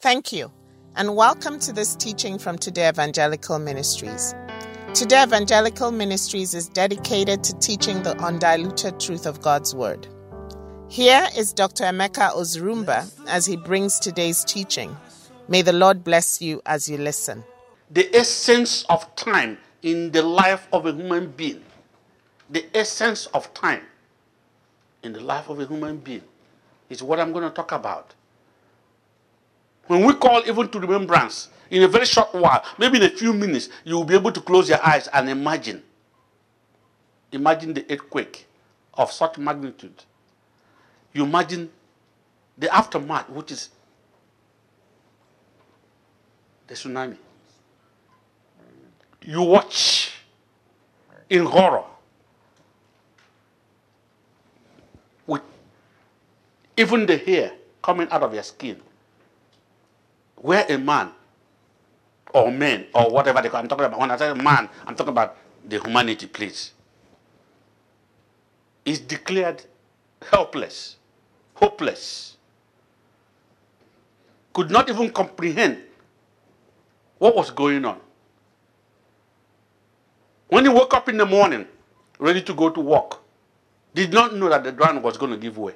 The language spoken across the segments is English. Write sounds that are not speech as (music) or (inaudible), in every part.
Thank you, and welcome to this teaching from Today Evangelical Ministries. Today Evangelical Ministries is dedicated to teaching the undiluted truth of God's Word. Here is Dr. Emeka Ozurumba as he brings today's teaching. May the Lord bless you as you listen. The essence of time in the life of a human being. The essence of time in the life of a human being is what I'm going to talk about. When we call even to remembrance, in a very short while, maybe in a few minutes, you will be able to close your eyes and imagine. Imagine the earthquake of such magnitude. You imagine the aftermath, which is the tsunami. You watch in horror with even the hair coming out of your skin. Where a man or men or whatever they call I'm talking about when I say man, I'm talking about the humanity, please. Is declared helpless, hopeless, could not even comprehend what was going on. When he woke up in the morning, ready to go to work, did not know that the ground was going to give way.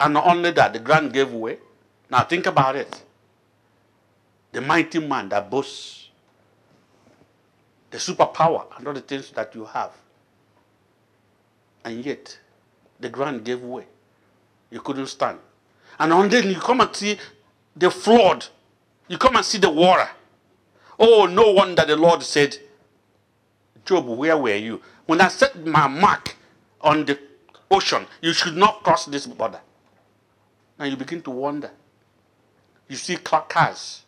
And not only that, the ground gave way. Now think about it. The mighty man that boasts the superpower and all the things that you have. And yet, the ground gave way. You couldn't stand. And on then you come and see the flood. You come and see the water. Oh, no wonder the Lord said, Job, where were you? When I set my mark on the ocean, you should not cross this border. Now you begin to wonder. You see cars,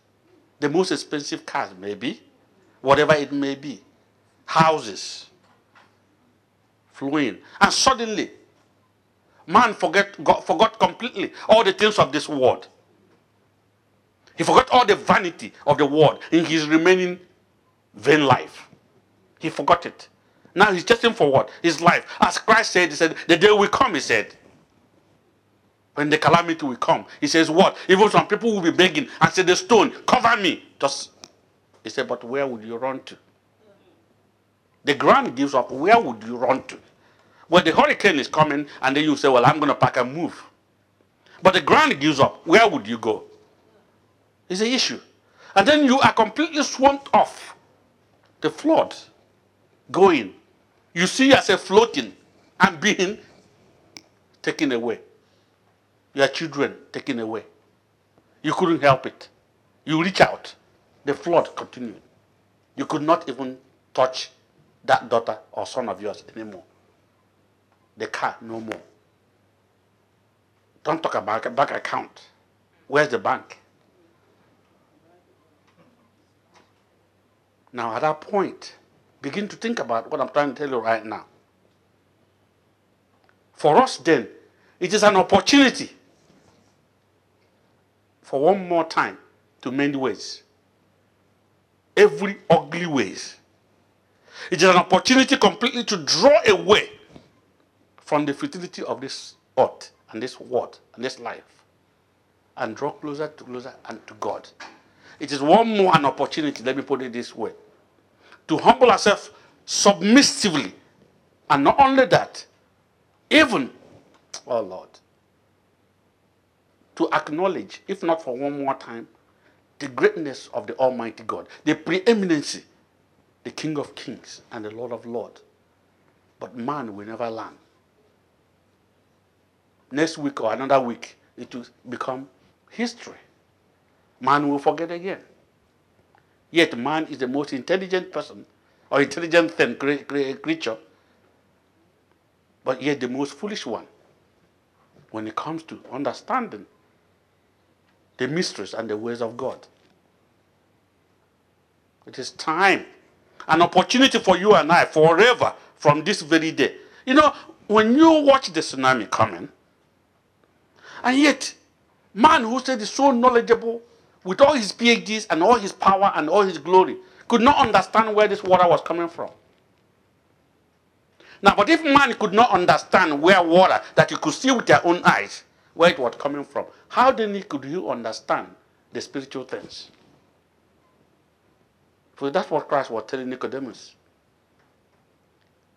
the most expensive cars, maybe, whatever it may be, houses flowing. And suddenly, man forget, got, forgot completely all the things of this world. He forgot all the vanity of the world in his remaining vain life. He forgot it. Now he's testing for what? His life. As Christ said, he said, the day will come, he said. When the calamity will come. He says, what? Even some people will be begging and say, the stone, cover me. Just he said, but where would you run to? The ground gives up. Where would you run to? Well, the hurricane is coming, and then you say, well, I'm going to pack and move. But the ground gives up. Where would you go? It's an issue. And then you are completely swamped off the flood going. You see yourself floating and being taken away. Your children taken away. You couldn't help it. You reach out. The flood continued. You could not even touch that daughter or son of yours anymore. The car, no more. Don't talk about bank account. Where's the bank? Now, at that point, begin to think about what I'm trying to tell you right now. For us, then, it is an opportunity for one more time to mend ways. Every ugly ways. It is an opportunity completely to draw away from the futility of this earth and this world and this life and draw closer to closer and to God. It is one more an opportunity, let me put it this way, to humble ourselves submissively. And not only that, even, oh Lord, to acknowledge, if not for one more time, the greatness of the Almighty God, the preeminency, the King of Kings and the Lord of Lords. But man will never learn. Next week or another week, it will become history. Man will forget again. Yet man is the most intelligent person or intelligent thing, creature, but yet the most foolish one when it comes to understanding the mysteries and the ways of God. It is time, an opportunity for you and I forever from this very day. You know, when you watch the tsunami coming, and yet, man who said is so knowledgeable with all his PhDs and all his power and all his glory, could not understand where this water was coming from. Now, but if man could not understand where water that you could see with your own eyes where it was coming from. How then could you understand the spiritual things? So that's what Christ was telling Nicodemus.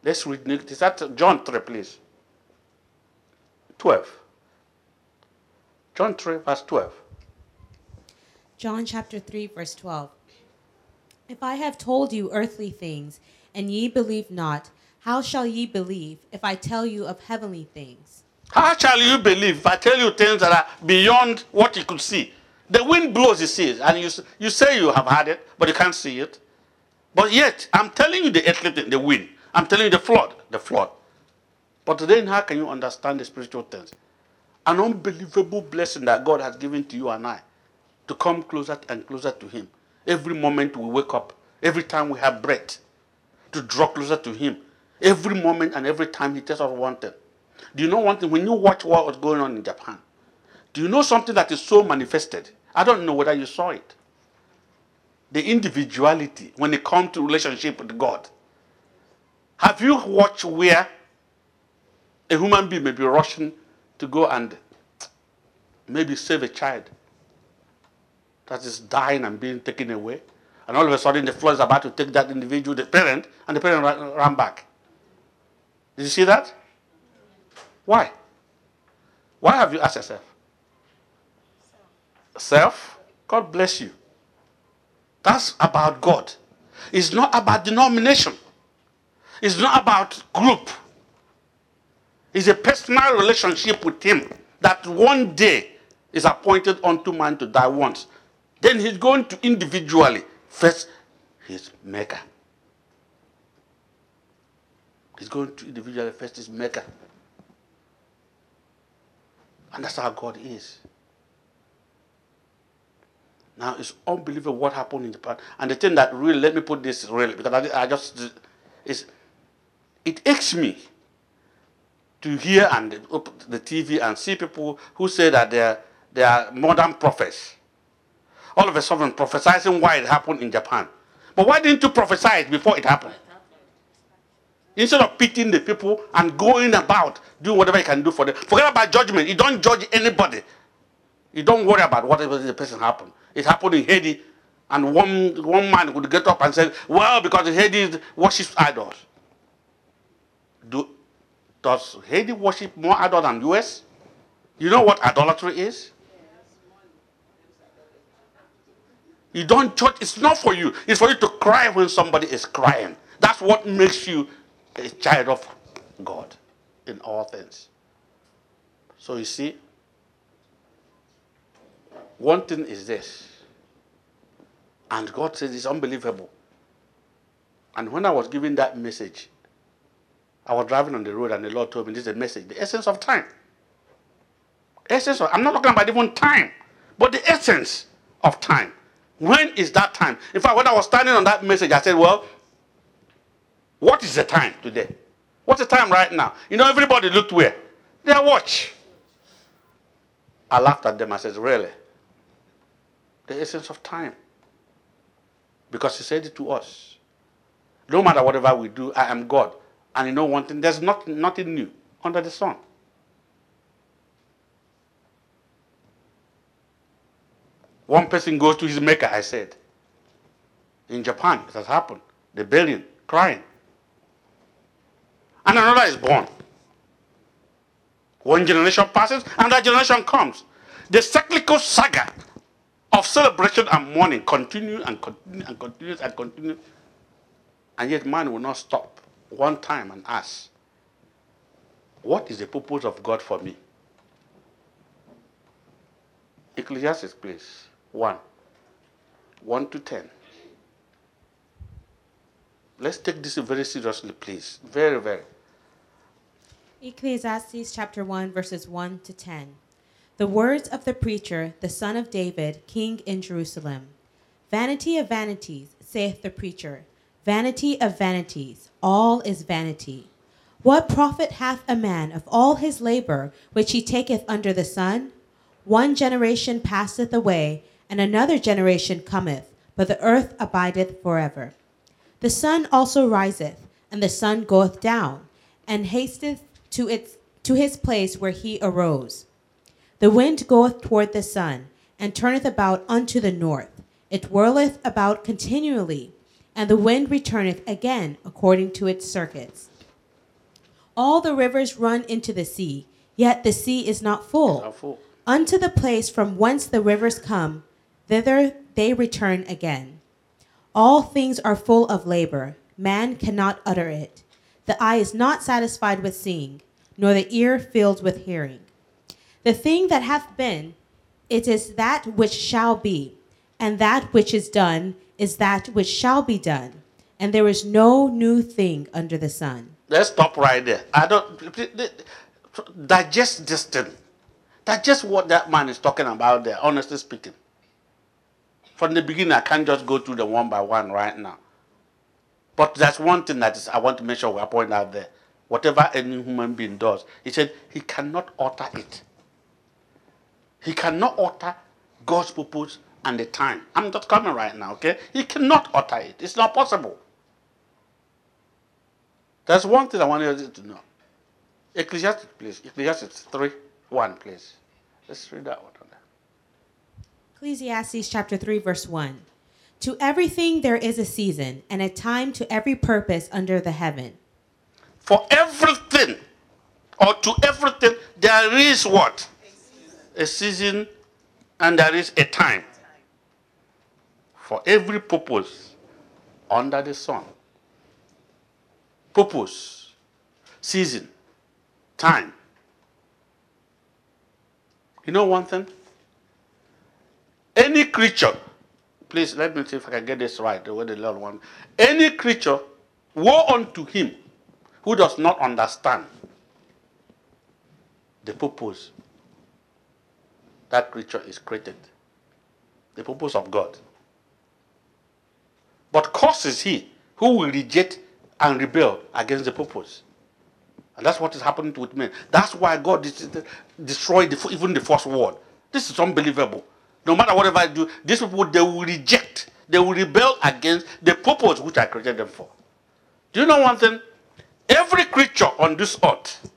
Let's read is that John 3, please. 12. John 3, verse 12. John chapter 3, verse 12. If I have told you earthly things, and ye believe not, how shall ye believe if I tell you of heavenly things? How shall you believe if I tell you things that are beyond what you could see? The wind blows, you see and you, you say you have had it, but you can't see it. But yet, I'm telling you the earthly thing, the wind. I'm telling you the flood, the flood. But then how can you understand the spiritual things? An unbelievable blessing that God has given to you and I to come closer and closer to Him. Every moment we wake up, every time we have breath, to draw closer to Him. Every moment and every time He tells us one thing. Do you know one thing? When you watch what was going on in Japan, do you know something that is so manifested? I don't know whether you saw it. The individuality when it comes to relationship with God. Have you watched where a human being may be rushing to go and maybe save a child that is dying and being taken away? And all of a sudden, the flood is about to take that individual, the parent, and the parent ran, back. Did you see that? Why? Why have you asked yourself? Self? God bless you. That's about God. It's not about denomination. It's not about group. It's a personal relationship with Him that one day is appointed unto man to die once. Then He's going to individually face his maker. He's going to individually face his maker. And that's how God is. Now it's unbelievable what happened in the past. And the thing that really let me put this really because I, I just is it aches me to hear and the TV and see people who say that they're they are modern prophets. All of a sudden prophesying why it happened in Japan. But why didn't you prophesy before it happened? Instead of pitying the people and going about doing whatever you can do for them. Forget about judgment. You don't judge anybody. You don't worry about whatever the person happened. It happened in Haiti, and one, one man would get up and say, Well, because Haiti worships idols. Do, does Haiti worship more idols than US? You know what idolatry is? You don't judge. It's not for you. It's for you to cry when somebody is crying. That's what makes you a child of God in all things. So you see, one thing is this. And God says it's unbelievable. And when I was giving that message, I was driving on the road and the Lord told me this is a message, the essence of time. Essence of, I'm not talking about even time, but the essence of time. When is that time? In fact, when I was standing on that message, I said, Well, what is the time today? What's the time right now? You know, everybody looked where? Their watch. I laughed at them. I said, Really? The essence of time. Because he said it to us. No matter whatever we do, I am God. And you know one thing, there's not, nothing new under the sun. One person goes to his maker, I said. In Japan, it has happened. The billion crying. And another is born. One generation passes, another generation comes. The cyclical saga of celebration and mourning continues and continues and continues and continues. And yet man will not stop one time and ask, what is the purpose of God for me? Ecclesiastes, please. 1. 1 to 10. Let's take this very seriously, please. Very, very. Ecclesiastes chapter 1, verses 1 to 10. The words of the preacher, the son of David, king in Jerusalem. Vanity of vanities, saith the preacher, vanity of vanities, all is vanity. What profit hath a man of all his labor which he taketh under the sun? One generation passeth away, and another generation cometh, but the earth abideth forever. The sun also riseth, and the sun goeth down, and hasteth to its to his place where he arose. The wind goeth toward the sun, and turneth about unto the north. It whirleth about continually, and the wind returneth again according to its circuits. All the rivers run into the sea, yet the sea is not full. Not full. Unto the place from whence the rivers come, thither they return again. All things are full of labor, man cannot utter it. The eye is not satisfied with seeing, nor the ear filled with hearing. The thing that hath been, it is that which shall be, and that which is done is that which shall be done, and there is no new thing under the sun. Let's stop right there. I don't digest this thing. Digest what that man is talking about there, honestly speaking. From the beginning, I can't just go through them one by one right now. But that's one thing that is, I want to make sure we pointing out there. Whatever any human being does, he said he cannot alter it. He cannot alter God's purpose and the time. I'm not coming right now, okay? He cannot alter it. It's not possible. That's one thing I want you to know. Ecclesiastes, please. Ecclesiastes 3 1, please. Let's read that one. Ecclesiastes chapter 3, verse 1. To everything there is a season, and a time to every purpose under the heaven. For everything, or to everything, there is what? A season, and there is a time. For every purpose under the sun. Purpose, season, time. You know one thing? Any creature, please let me see if I can get this right, the way the Lord wants. Any creature, woe unto him who does not understand the purpose that creature is created, the purpose of God. But curses he who will reject and rebel against the purpose. And that's what is happening with men. That's why God destroyed the, even the first world. This is unbelievable. No matter whatever I do, these people, they will reject, they will rebel against the purpose which I created them for. Do you know one thing? Every creature on this earth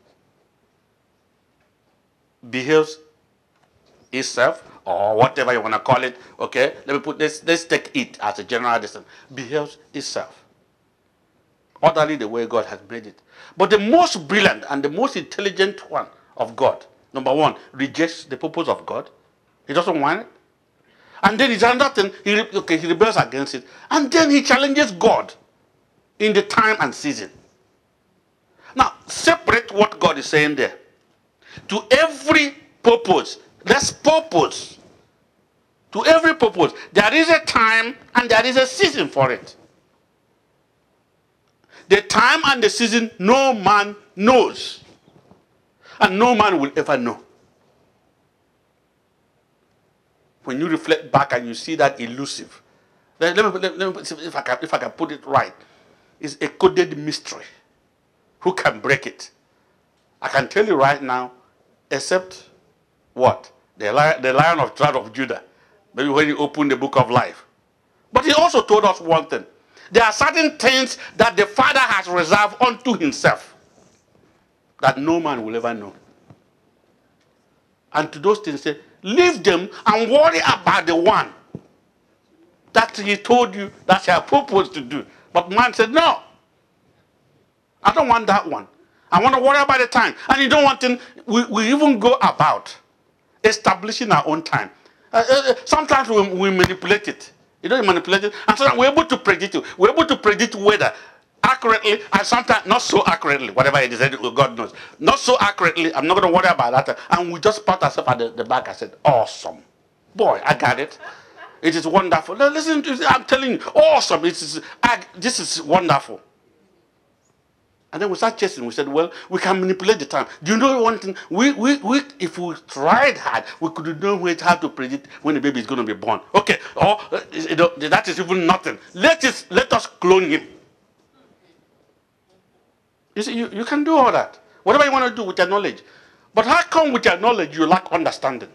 behaves itself or whatever you want to call it. Okay, let me put this. Let's take it as a general distance. Behaves itself, orderly the way God has made it. But the most brilliant and the most intelligent one of God, number one, rejects the purpose of God. He doesn't want it. And then he's another thing, he, okay, he rebels against it. And then he challenges God in the time and season. Now, separate what God is saying there. To every purpose, there's purpose. To every purpose, there is a time and there is a season for it. The time and the season no man knows. And no man will ever know. When you reflect back and you see that elusive, let, let, me, let, let me see if I, can, if I can put it right, it's a coded mystery. Who can break it? I can tell you right now, except what? The lion, the lion of tribe of Judah. Maybe when you open the book of life. But he also told us one thing. There are certain things that the Father has reserved unto himself that no man will ever know. And to those things, say, Leave them and worry about the one that he told you that you are purpose to do. But man said, No. I don't want that one. I want to worry about the time. And you don't want to, we, we even go about establishing our own time. Uh, uh, uh sometimes we, we manipulate it. You don't manipulate it. And so we're able to predict it. We're able to predict weather accurately and sometimes not so accurately, whatever it is, God knows. Not so accurately, I'm not going to worry about that. And we just pat ourselves at the, the back. I said, awesome. Boy, I got it. It is wonderful. Now, listen, to, I'm telling you, awesome. It is, I, this is wonderful. And then we start chasing. We said, well, we can manipulate the time. Do you know one thing? We, we, we, if we tried hard, we could know how to predict when the baby is going to be born. Okay, or uh, that is even nothing. Let, us, let us clone him. You see, you, you can do all that. Whatever you want to do with your knowledge. But how come with your knowledge you lack understanding?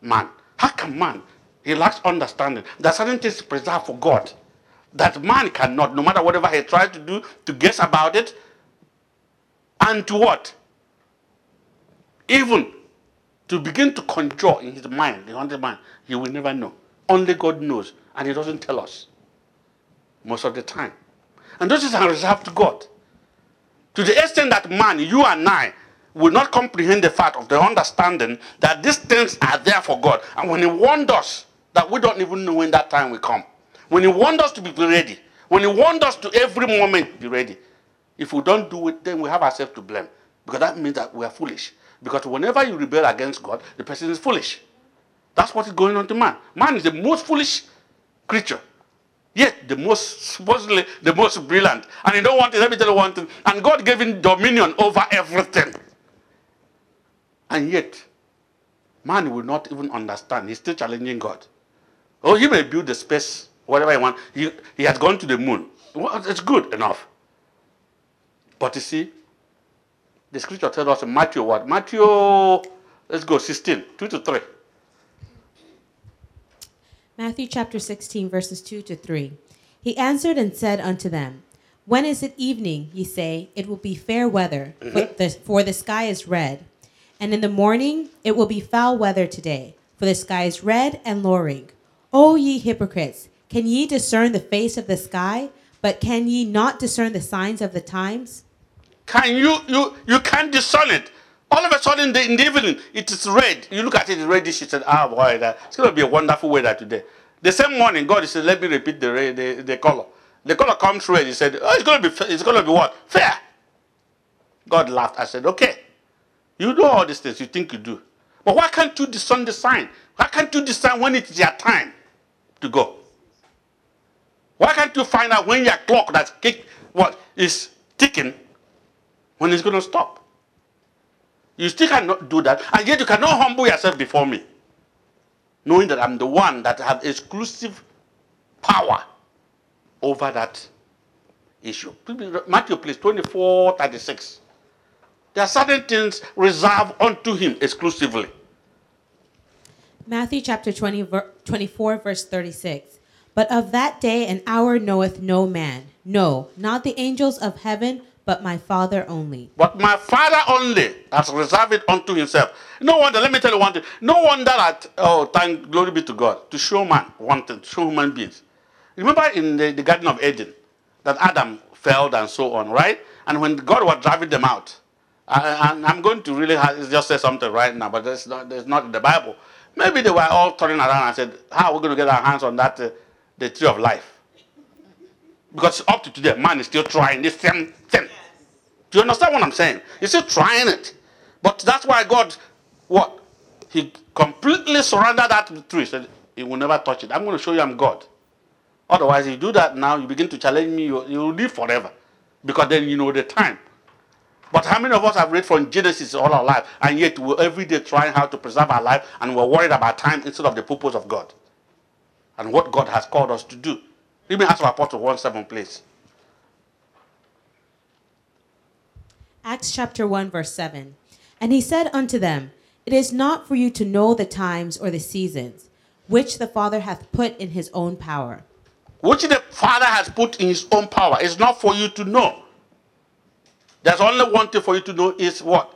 Man. How come man? He lacks understanding. There are certain things preserved for God that man cannot, no matter whatever he tries to do, to guess about it. And to what? Even to begin to conjure in his mind, the haunted mind, he will never know. Only God knows, and he doesn't tell us most of the time. And those things are reserved to God. To the extent that man, you and I, will not comprehend the fact of the understanding that these things are there for God. And when He warned us that we don't even know when that time will come, when He warned us to be ready, when He warned us to every moment be ready, if we don't do it, then we have ourselves to blame. Because that means that we are foolish. Because whenever you rebel against God, the person is foolish. That's what is going on to man. Man is the most foolish creature. Yet the most supposedly the most brilliant. And he don't want it, let me tell you one thing. And God gave him dominion over everything. And yet, man will not even understand. He's still challenging God. Oh, he may build the space, whatever he wants. He, he has gone to the moon. Well, it's good enough. But you see, the scripture tells us in Matthew what? Matthew, let's go, 16, 2 to 3. Matthew chapter 16, verses 2 to 3. He answered and said unto them, When is it evening, ye say, it will be fair weather, for, mm-hmm. the, for the sky is red. And in the morning it will be foul weather today, for the sky is red and lowering. O ye hypocrites, can ye discern the face of the sky, but can ye not discern the signs of the times? Can you you you can't discern it? All of a sudden in the, in the evening it is red. You look at it, it's reddish. You said, "Ah, boy, that, it's going to be a wonderful weather today." The same morning, God said, "Let me repeat the the, the color." The color comes red. He said, "Oh, it's going to be it's going to be what fair." God laughed. I said, "Okay, you know all these things. You think you do, but why can't you discern the sign? Why can't you discern when it's your time to go? Why can't you find out when your clock that's kick, what is ticking when it's going to stop? You still cannot do that, and yet you cannot humble yourself before me, knowing that I'm the one that have exclusive power over that issue. Matthew, please, 24, 36. There are certain things reserved unto him exclusively. Matthew chapter 20, 24, verse 36. But of that day and hour knoweth no man, no, not the angels of heaven, but my Father only. But my Father only has reserved it unto himself. No wonder, let me tell you one thing. No wonder that, oh, thank glory be to God, to show man one thing, show human beings. Remember in the, the Garden of Eden that Adam failed and so on, right? And when God was driving them out, and I'm going to really just say something right now, but that's not, that's not in the Bible. Maybe they were all turning around and said, How are we going to get our hands on that, uh, the tree of life? Because up to today, man is still trying the same thing. Do you understand what I'm saying? He's still trying it. But that's why God, what? He completely surrendered that tree. He said, He will never touch it. I'm going to show you I'm God. Otherwise, if you do that now, you begin to challenge me, you, will live forever. Because then you know the time. But how many of us have read from Genesis all our life, and yet we're every day trying how to preserve our life, and we're worried about time instead of the purpose of God and what God has called us to do? Me ask our Apostle 1 7, please. Acts chapter 1, verse 7. And he said unto them, It is not for you to know the times or the seasons, which the Father hath put in his own power. Which the Father has put in his own power. It's not for you to know. There's only one thing for you to know is what?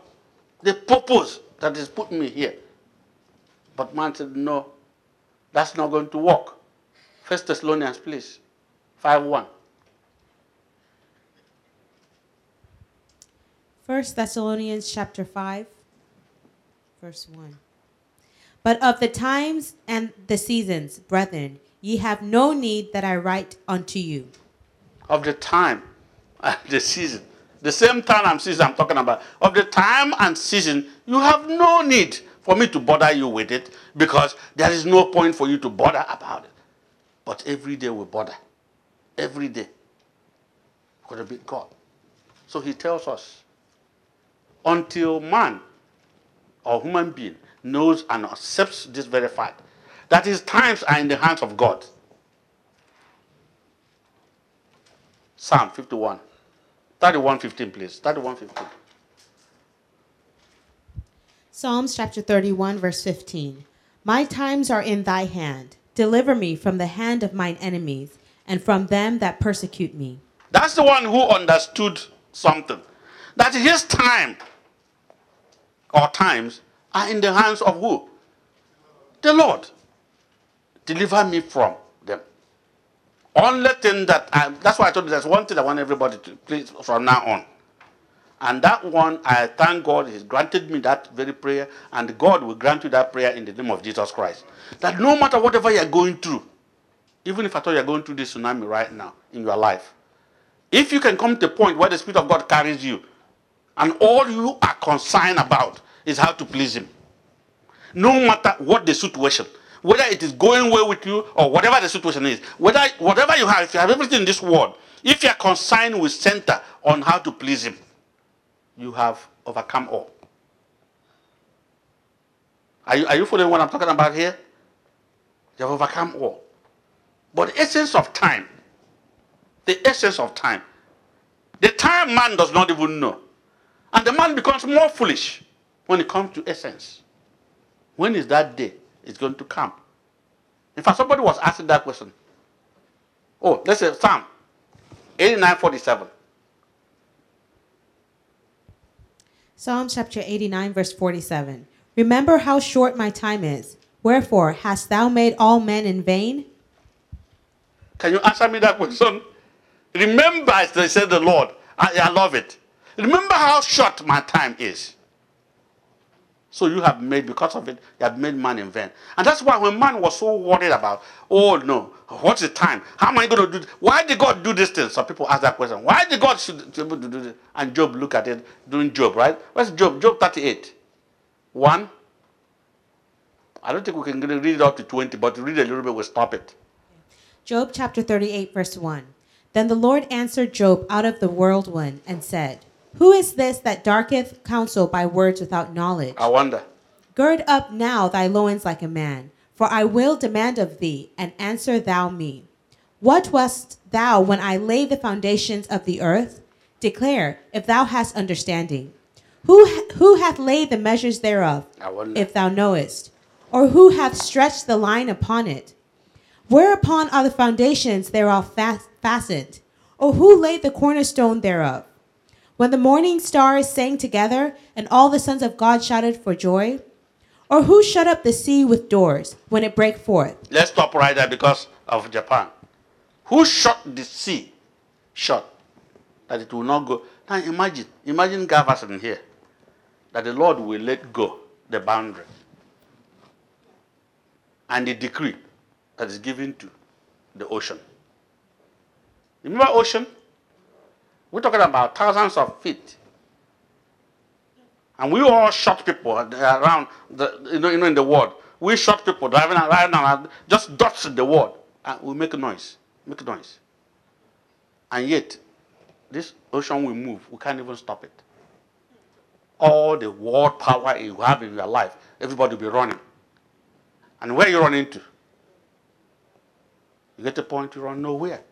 The purpose that is putting me here. But man said, no, that's not going to work. First Thessalonians, please. 5 1. 1 Thessalonians chapter 5, verse 1. But of the times and the seasons, brethren, ye have no need that I write unto you. Of the time and the season. The same time and season I'm talking about. Of the time and season, you have no need for me to bother you with it because there is no point for you to bother about it. But every day we bother. Every day. Because of big God. So he tells us until man or human being knows and accepts this very fact that his times are in the hands of God. Psalm 51. 31:15 please. 31:15. Psalms chapter 31, verse 15. My times are in thy hand. Deliver me from the hand of mine enemies and from them that persecute me. That's the one who understood something. That his time or times are in the hands of who? The Lord. Deliver me from them. Only thing that I, that's why I told you there's one thing I want everybody to please from now on. And that one, I thank God, He's granted me that very prayer, and God will grant you that prayer in the name of Jesus Christ. That no matter whatever you're going through, even if I thought you're going through this tsunami right now in your life, if you can come to the point where the Spirit of God carries you, and all you are concerned about is how to please Him, no matter what the situation, whether it is going well with you or whatever the situation is, whether whatever you have, if you have everything in this world, if you are concerned with center on how to please Him, you have overcome all. Are you, are you following what I'm talking about here? You have overcome all. But the essence of time, the essence of time, the time man does not even know. And the man becomes more foolish when it comes to essence. When is that day? It's going to come. In fact, somebody was asking that question. Oh, let's say Psalm 8947. Psalm chapter 89, verse 47. Remember how short my time is. Wherefore hast thou made all men in vain? Can you answer me that question? Remember, as they said the Lord, I, I love it. Remember how short my time is. So you have made, because of it, you have made man in vain. And that's why when man was so worried about, oh no, what's the time? How am I going to do this? Why did God do this thing? Some people ask that question. Why did God should be able to do this? And Job look at it, doing Job, right? Where's Job? Job 38. 1. I don't think we can read it up to 20, but read a little bit, we'll stop it. Job chapter 38, verse 1. Then the Lord answered Job out of the whirlwind and said, Who is this that darketh counsel by words without knowledge? I wonder. Gird up now thy loins like a man, for I will demand of thee, and answer thou me. What wast thou when I laid the foundations of the earth? Declare, if thou hast understanding. Who, who hath laid the measures thereof, I wonder. if thou knowest? Or who hath stretched the line upon it? Whereupon are the foundations thereof fast, fastened? Or who laid the cornerstone thereof? When the morning stars sang together, and all the sons of God shouted for joy? Or who shut up the sea with doors when it brake forth? Let's stop right there because of Japan. Who shut the sea shut that it will not go? Now imagine, imagine Gavason here that the Lord will let go the boundary and the decree that is given to the ocean. Remember ocean? We're talking about thousands of feet. And we all shot people around the, you know, you know in the world. We shot people driving around and just dots in the world. And we make a noise. Make a noise. And yet, this ocean will move. We can't even stop it. All the world power you have in your life, everybody will be running. And where you run into? You get the point you run nowhere.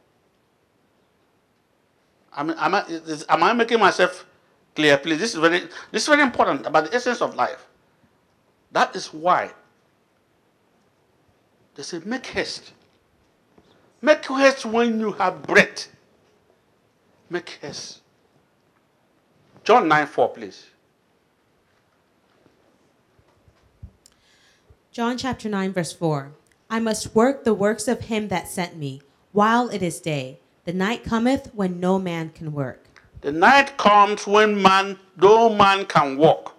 I mean, am I, uh, is, am I making myself clear? Please, this is very, this is very important about the essence of life. That is why they say, make haste. Make haste when you have breath. Make haste. John 9 4, please. John chapter 9, verse 4. I must work the works of him that sent me while it is day. The night cometh when no man can work. The night comes when man, no man can walk.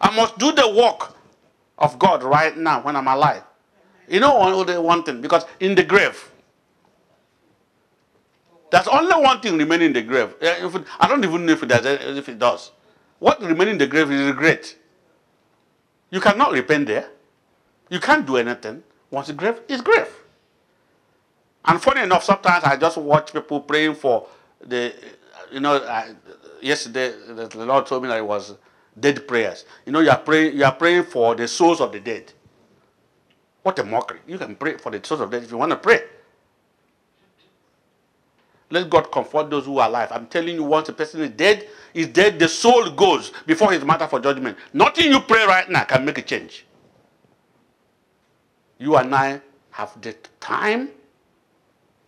I must do the work of God right now when I'm alive. You know only one thing, because in the grave, there's only one thing remaining in the grave. It- I don't even know if it does. If it does, what remains in the grave is regret. You cannot repent there. You can't do anything. Once the grave is grave. And funny enough, sometimes I just watch people praying for the, you know, I, yesterday the Lord told me that it was dead prayers. You know, you are praying, you are praying for the souls of the dead. What a mockery! You can pray for the souls of the dead if you want to pray. Let God comfort those who are alive. I'm telling you, once a person is dead, is dead, the soul goes before his matter for judgment. Nothing you pray right now can make a change. You and I have the time,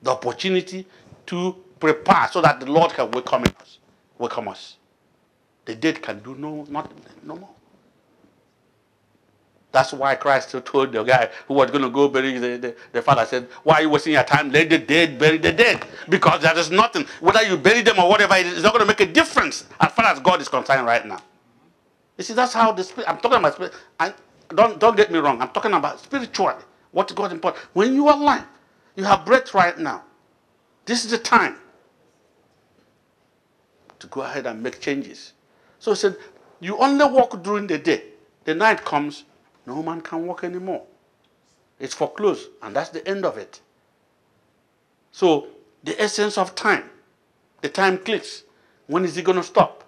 the opportunity to prepare so that the Lord can welcome us. Welcome us. The dead can do no nothing no more. That's why Christ told the guy who was going to go bury the, the, the father said, Why are you wasting your time? Let the dead bury the dead. Because there is nothing, whether you bury them or whatever, it's not going to make a difference as far as God is concerned right now. You see, that's how the spirit, I'm talking about spirit. I, don't, don't get me wrong, I'm talking about spiritually. What God important. When you are alive, you have breath right now. This is the time to go ahead and make changes. So he said, You only walk during the day. The night comes, no man can walk anymore. It's foreclosed, and that's the end of it. So, the essence of time, the time clicks. When is it going to stop?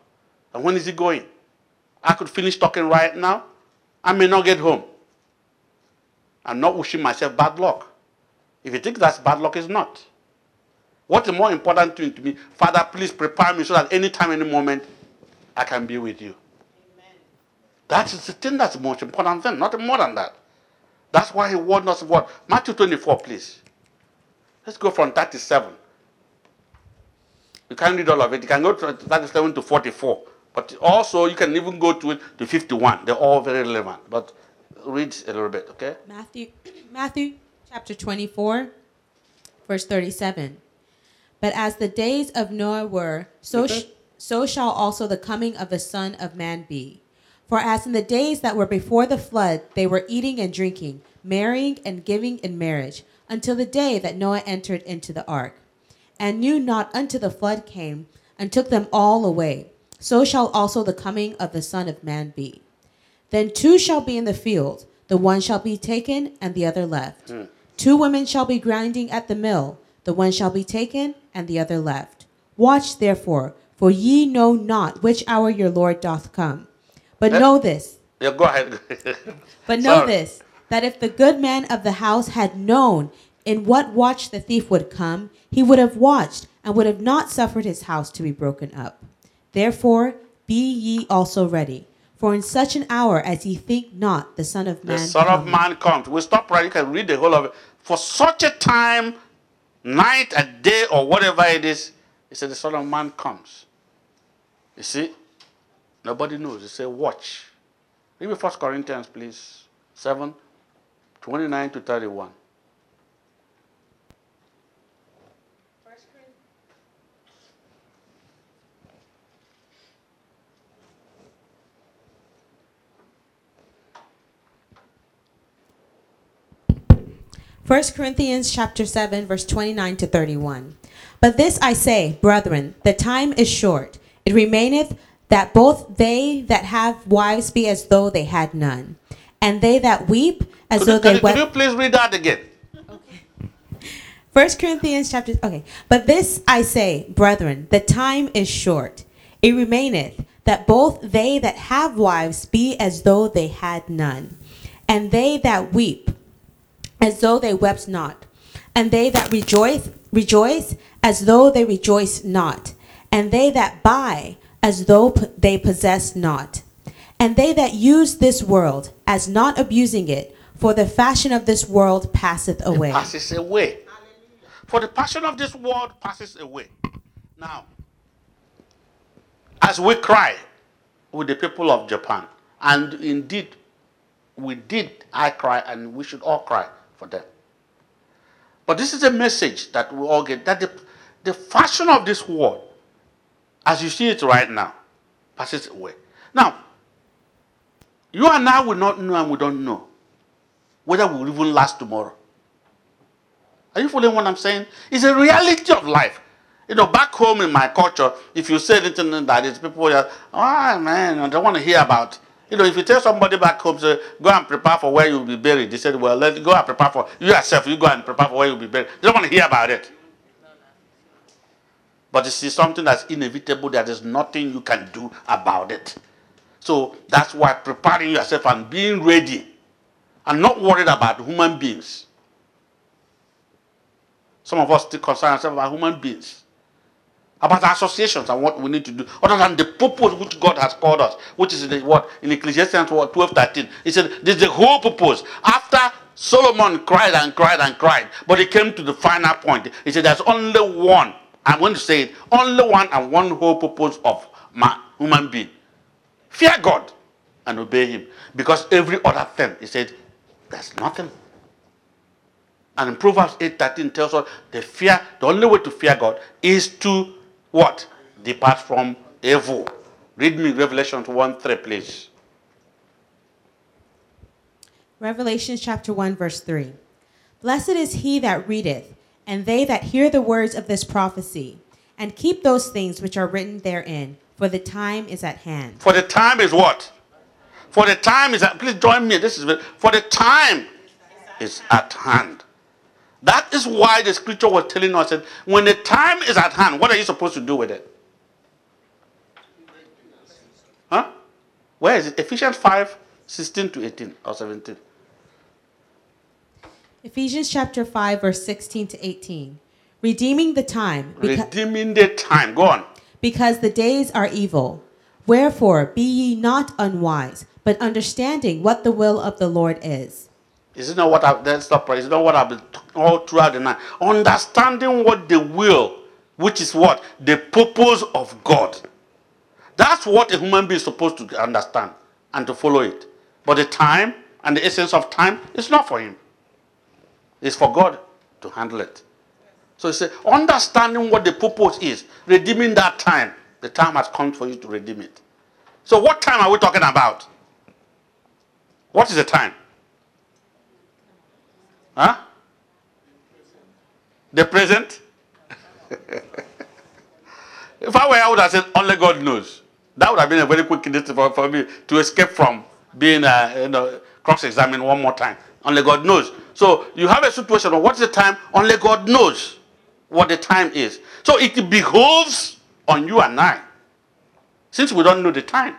And when is it going? I could finish talking right now. I may not get home. I'm not wishing myself bad luck. If you think that's bad luck, it's not. What is more important thing to me, Father, please prepare me so that anytime, any moment, I can be with you. Amen. That is the thing that's the most important thing, not more than that. That's why he warned us what? Matthew 24, please. Let's go from 37. You can't read all of it. You can go to 37 to 44. But also, you can even go to it to 51. They're all very relevant. But read a little bit, okay? Matthew, (clears throat) Matthew chapter 24, verse 37. But as the days of Noah were, so, sh- so shall also the coming of the Son of Man be. For as in the days that were before the flood, they were eating and drinking, marrying and giving in marriage, until the day that Noah entered into the ark, and knew not until the flood came and took them all away. So shall also the coming of the Son of Man be. Then two shall be in the field, the one shall be taken and the other left. Mm. Two women shall be grinding at the mill, the one shall be taken and the other left. Watch therefore, for ye know not which hour your Lord doth come. But know this. Yeah, go ahead. (laughs) but know Sorry. this that if the good man of the house had known in what watch the thief would come, he would have watched and would have not suffered his house to be broken up. Therefore, be ye also ready. For in such an hour as ye think not, the Son of Man. The Son of Man comes. We stop right. You can read the whole of it. For such a time, night and day, or whatever it is, he said the Son of Man comes. You see, nobody knows. He said, watch. Read me First Corinthians, please, seven, twenty-nine to thirty-one. 1 Corinthians chapter 7 verse 29 to 31. But this I say, brethren, the time is short. It remaineth that both they that have wives be as though they had none, and they that weep as could though they wept. Could you please read that again? Okay. First Corinthians chapter okay. But this I say, brethren, the time is short. It remaineth that both they that have wives be as though they had none, and they that weep as though they wept not, and they that rejoice rejoice as though they rejoice not, and they that buy as though they possess not. And they that use this world as not abusing it, for the fashion of this world passeth away. It passes away. For the passion of this world passes away. Now, as we cry with the people of Japan, and indeed we did, I cry, and we should all cry for them. But this is a message that we all get that the, the fashion of this world as you see it right now, passes away. Now, you and I will not know and we don't know whether we will even last tomorrow. Are you following what I'm saying? It's a reality of life. You know, back home in my culture, if you say anything that is people are, oh man, I don't want to hear about. You know, if you tell somebody back home, say, go and prepare for where you'll be buried, they said, well, let go and prepare for you yourself, you go and prepare for where you'll be buried. They don't want to hear about it. But this is something that's inevitable. There is nothing you can do about it. So that's why preparing yourself and being ready and not worried about human beings. Some of us still concern ourselves about human beings, about associations and what we need to do, other than the purpose which God has called us, which is in the, what in Ecclesiastes 12 13. He said, This is the whole purpose. After Solomon cried and cried and cried, but he came to the final point. He said, There's only one I'm going to say it only one and one whole purpose of man, human being. Fear God. and obey him. Because every other thing, he said, there's nothing. And in Proverbs 8:13 tells us the fear, the only way to fear God is to what? Depart from evil. Read me Revelation 1 3, please. Revelation chapter 1, verse 3. Blessed is he that readeth, and they that hear the words of this prophecy, and keep those things which are written therein, for the time is at hand. For the time is what? For the time is at please join me. This is for the time is at hand. That is why the scripture was telling us that when the time is at hand, what are you supposed to do with it? Huh? Where is it? Ephesians 5, 16 to 18 or 17. Ephesians chapter 5, verse 16 to 18. Redeeming the time, Redeeming the time. Go on. because the days are evil. Wherefore, be ye not unwise, but understanding what the will of the Lord is. Is it not what I've stop right? Is it not what I've been all throughout the night? Understanding what the will, which is what? The purpose of God. That's what a human being is supposed to understand and to follow it. But the time and the essence of time is not for him. It's for God to handle it. So he said, understanding what the purpose is, redeeming that time. The time has come for you to redeem it. So what time are we talking about? What is the time? Huh? The present? (laughs) if I were, I would have said, only God knows. That would have been a very quick distance for, for me to escape from being, uh, you know, cross-examined one more time. Only God knows. So you have a situation of what's the time? Only God knows what the time is. So it behoves on you and I, since we don't know the time,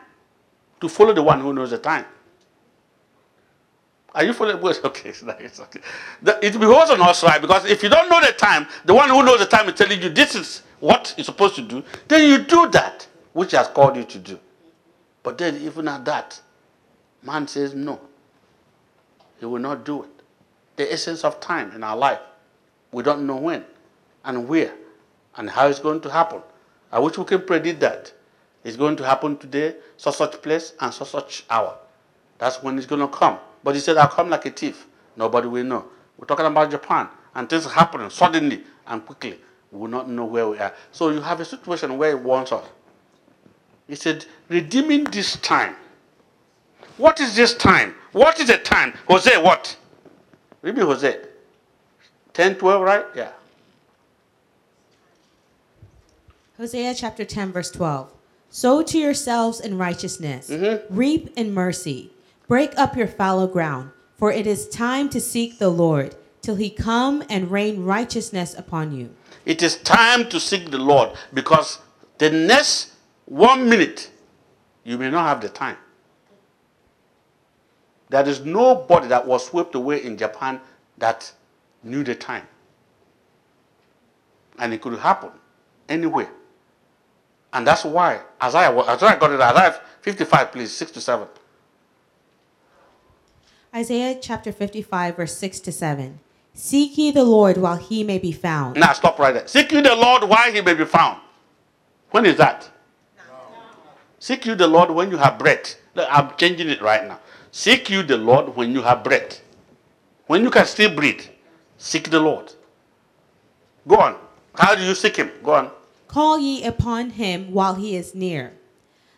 to follow the one who knows the time. Are you following? (laughs) Okay, it's. Okay. It behoves on us, right? Because if you don't know the time, the one who knows the time is telling you this is what you're supposed to do, then you do that which he has called you to do. But then, even at that, man says no. He will not do it. The essence of time in our life, we don't know when and where and how it's going to happen. I wish we can predict that. It's going to happen today, so such place and so such hour. That's when it's going to come. But he said, I'll come like a thief. Nobody will know. We're talking about Japan, and things are happening suddenly and quickly. We will not know where we are. So you have a situation where he wants us. He said, redeeming this time. What is this time? What is the time? Hosea, what? Read me Hosea. 10, 12, right? Yeah. Hosea chapter 10, verse 12. Sow to yourselves in righteousness, mm-hmm. reap in mercy, break up your fallow ground, for it is time to seek the Lord, till he come and rain righteousness upon you. It is time to seek the Lord because the next one minute, you may not have the time. There is nobody that was swept away in Japan that knew the time. And it could happen anywhere. And that's why wa- Isaiah got it, Isaiah 55, please, 6 to 7. Isaiah chapter 55, verse 6 to 7. Seek ye the Lord while he may be found. Now stop right there. Seek ye the Lord while he may be found. When is that? Seek you the Lord when you have breath. Look, I'm changing it right now. Seek you the Lord when you have breath. When you can still breathe, seek the Lord. Go on. How do you seek him? Go on. Call ye upon him while he is near.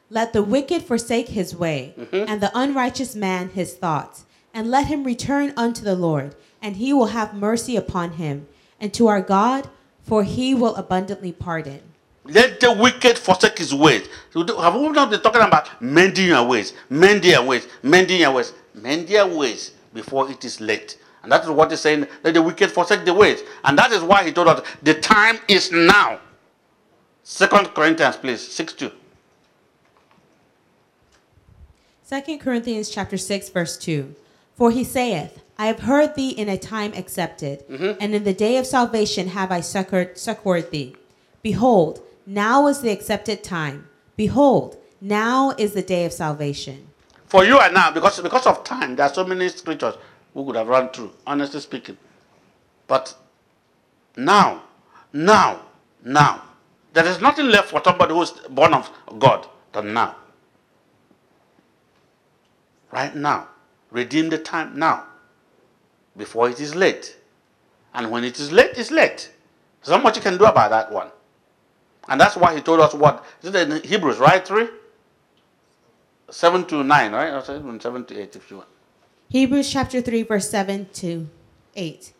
Let the wicked forsake his way, mm-hmm. and the unrighteous man his thoughts, and let him return unto the Lord, and he will have mercy upon him, and to our God, for he will abundantly pardon. Let the wicked forsake his ways. Have we not been talking about mending your ways, mending your ways, mending your ways, mend your ways before it is late? And that is what he's saying. Let the wicked forsake the ways. And that is why he told us the time is now. Second Corinthians, please, 6 2. 2 Corinthians chapter 6 verse 2. For he saith, I have heard thee in a time accepted, mm-hmm. and in the day of salvation have I succored, succored thee. Behold, now is the accepted time. Behold, now is the day of salvation. For you and now, because, because of time, there are so many scriptures we could have run through, honestly speaking. But now, now, now, there is nothing left for somebody who's born of God than now. right now. Redeem the time now before it is late. And when it is late, it's late. There's not much you can do about that one. And that's why he told us what is it in Hebrews, right? Three? Seven to nine, right? Seven seven to eight if you want. Hebrews chapter 3, verse 7 to 8.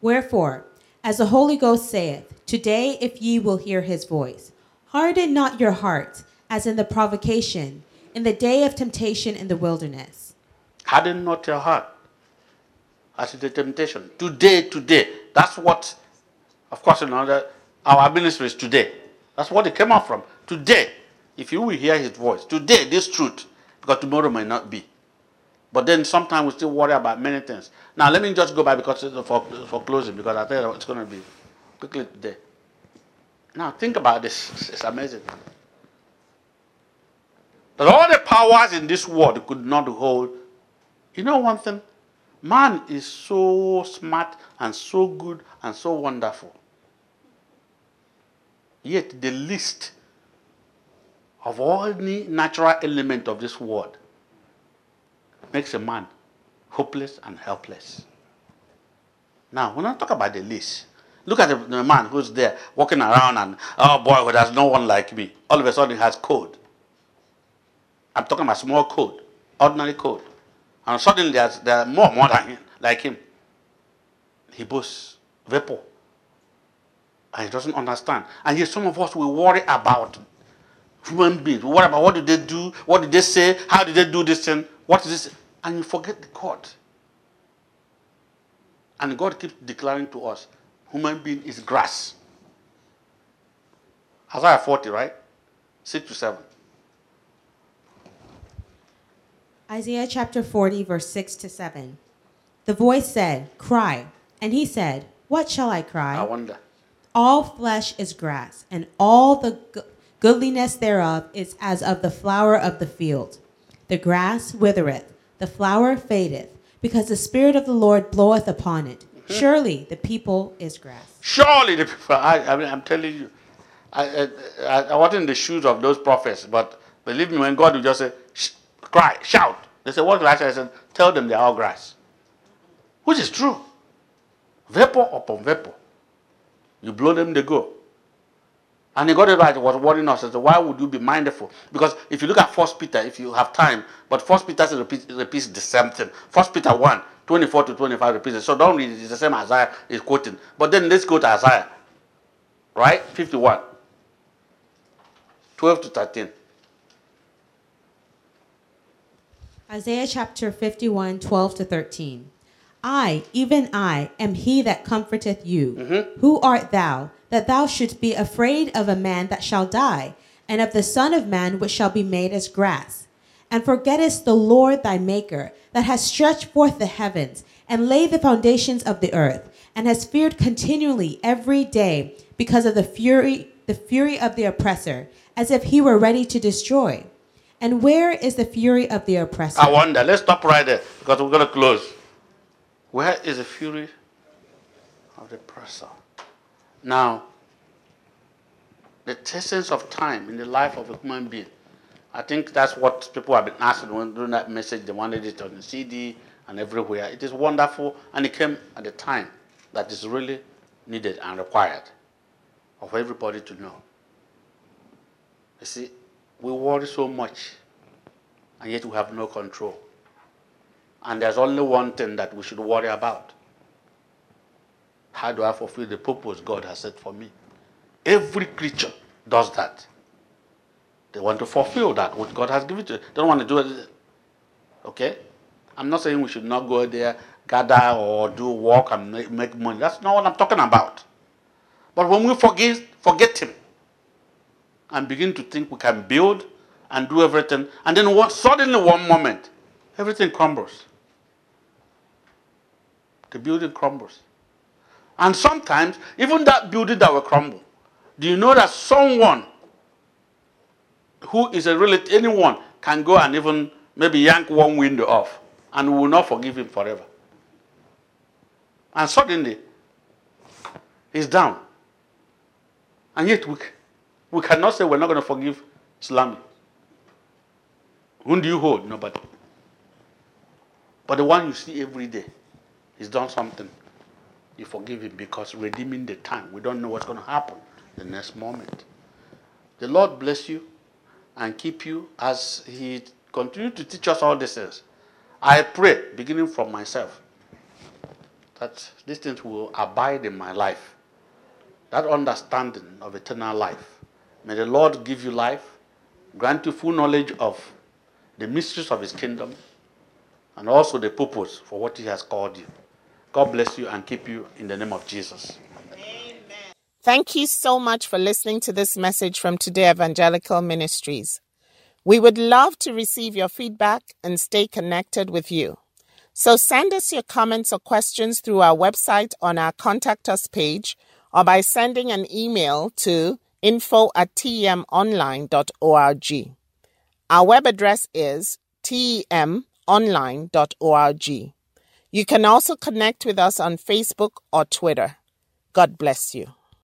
Wherefore, as the Holy Ghost saith, Today if ye will hear his voice, harden not your hearts, as in the provocation, in the day of temptation in the wilderness. Harden not your heart. As the temptation. Today, today. That's what, of course, you know, our ministry is today. That's what it came out from. Today, if you will hear his voice, today, this truth, because tomorrow may not be. But then sometimes we still worry about many things. Now, let me just go back because for, for closing, because I think it's going to be quickly today. Now, think about this. It's amazing. That all the powers in this world could not hold. You know one thing? Man is so smart and so good and so wonderful. Yet the least of all the natural element of this world makes a man hopeless and helpless. Now, when I talk about the least, look at the, the man who's there walking around and, oh boy, there's no one like me. All of a sudden he has cold. I'm talking about small cold, ordinary cold. And suddenly there's, there are more, more than him, like him. He boasts vapor. And he doesn't understand. And yet some of us will worry about human beings. We worry about what did they do? What did they say? How did they do this thing? What is this? And you forget the God. And God keeps declaring to us, human being is grass. Isaiah 40, right? 6 to 7. Isaiah chapter 40, verse 6 to 7. The voice said, Cry. And he said, What shall I cry? I wonder. All flesh is grass, and all the goodliness thereof is as of the flower of the field. The grass withereth, the flower fadeth, because the Spirit of the Lord bloweth upon it. Mm-hmm. Surely the people is grass. Surely the people, I, I mean, I'm telling you, I, I, I wasn't in the shoes of those prophets, but believe me, when God will just say, cry, shout. They say, what grass? I said, tell them they're all grass. Which is true. Vapor upon vapor. You blow them, they go. And he got it right. He was warning us. He said, why would you be mindful? Because if you look at First Peter, if you have time, but First Peter repeats, repeats the same thing. First Peter 1, 24 to 25 repeats it. So don't read it. It's the same as Isaiah is quoting. But then let's go to Isaiah. Right? 51. 12 to 13. Isaiah chapter 51, 12 to 13. I, even I, am he that comforteth you. Mm-hmm. Who art thou, that thou shouldst be afraid of a man that shall die, and of the Son of Man which shall be made as grass? And forgettest the Lord thy Maker, that has stretched forth the heavens, and laid the foundations of the earth, and has feared continually every day because of the fury, the fury of the oppressor, as if he were ready to destroy. And where is the fury of the oppressor? I wonder. Let's stop right there because we're going to close. Where is the fury of the oppressor? Now, the essence of time in the life of a human being. I think that's what people have been asking when doing that message. They wanted it on the CD and everywhere. It is wonderful, and it came at a time that is really needed and required of everybody to know. You see, we worry so much, and yet we have no control. And there's only one thing that we should worry about. How do I fulfill the purpose God has set for me? Every creature does that. They want to fulfill that what God has given to them. They don't want to do it. Okay? I'm not saying we should not go there, gather or do work and make, make money. That's not what I'm talking about. But when we forget, forget Him and begin to think we can build and do everything, and then one, suddenly one moment, everything crumbles. The building crumbles. And sometimes, even that building that will crumble, do you know that someone who is a relative, anyone, can go and even maybe yank one window off, and we will not forgive him forever. And suddenly, he's down. And yet, we, we cannot say we're not going to forgive Islamic. Whom do you hold? Nobody. But the one you see every day, he's done something. You forgive him because redeeming the time. We don't know what's going to happen the next moment. The Lord bless you and keep you as He continues to teach us all these things. I pray, beginning from myself, that these things will abide in my life. That understanding of eternal life. May the Lord give you life, grant you full knowledge of the mysteries of His kingdom, and also the purpose for what He has called you. God bless you and keep you in the name of Jesus. Amen. Thank you so much for listening to this message from Today Evangelical Ministries. We would love to receive your feedback and stay connected with you. So send us your comments or questions through our website on our contact us page or by sending an email to info at tmonline.org. Our web address is tmonline.org. You can also connect with us on Facebook or Twitter. God bless you.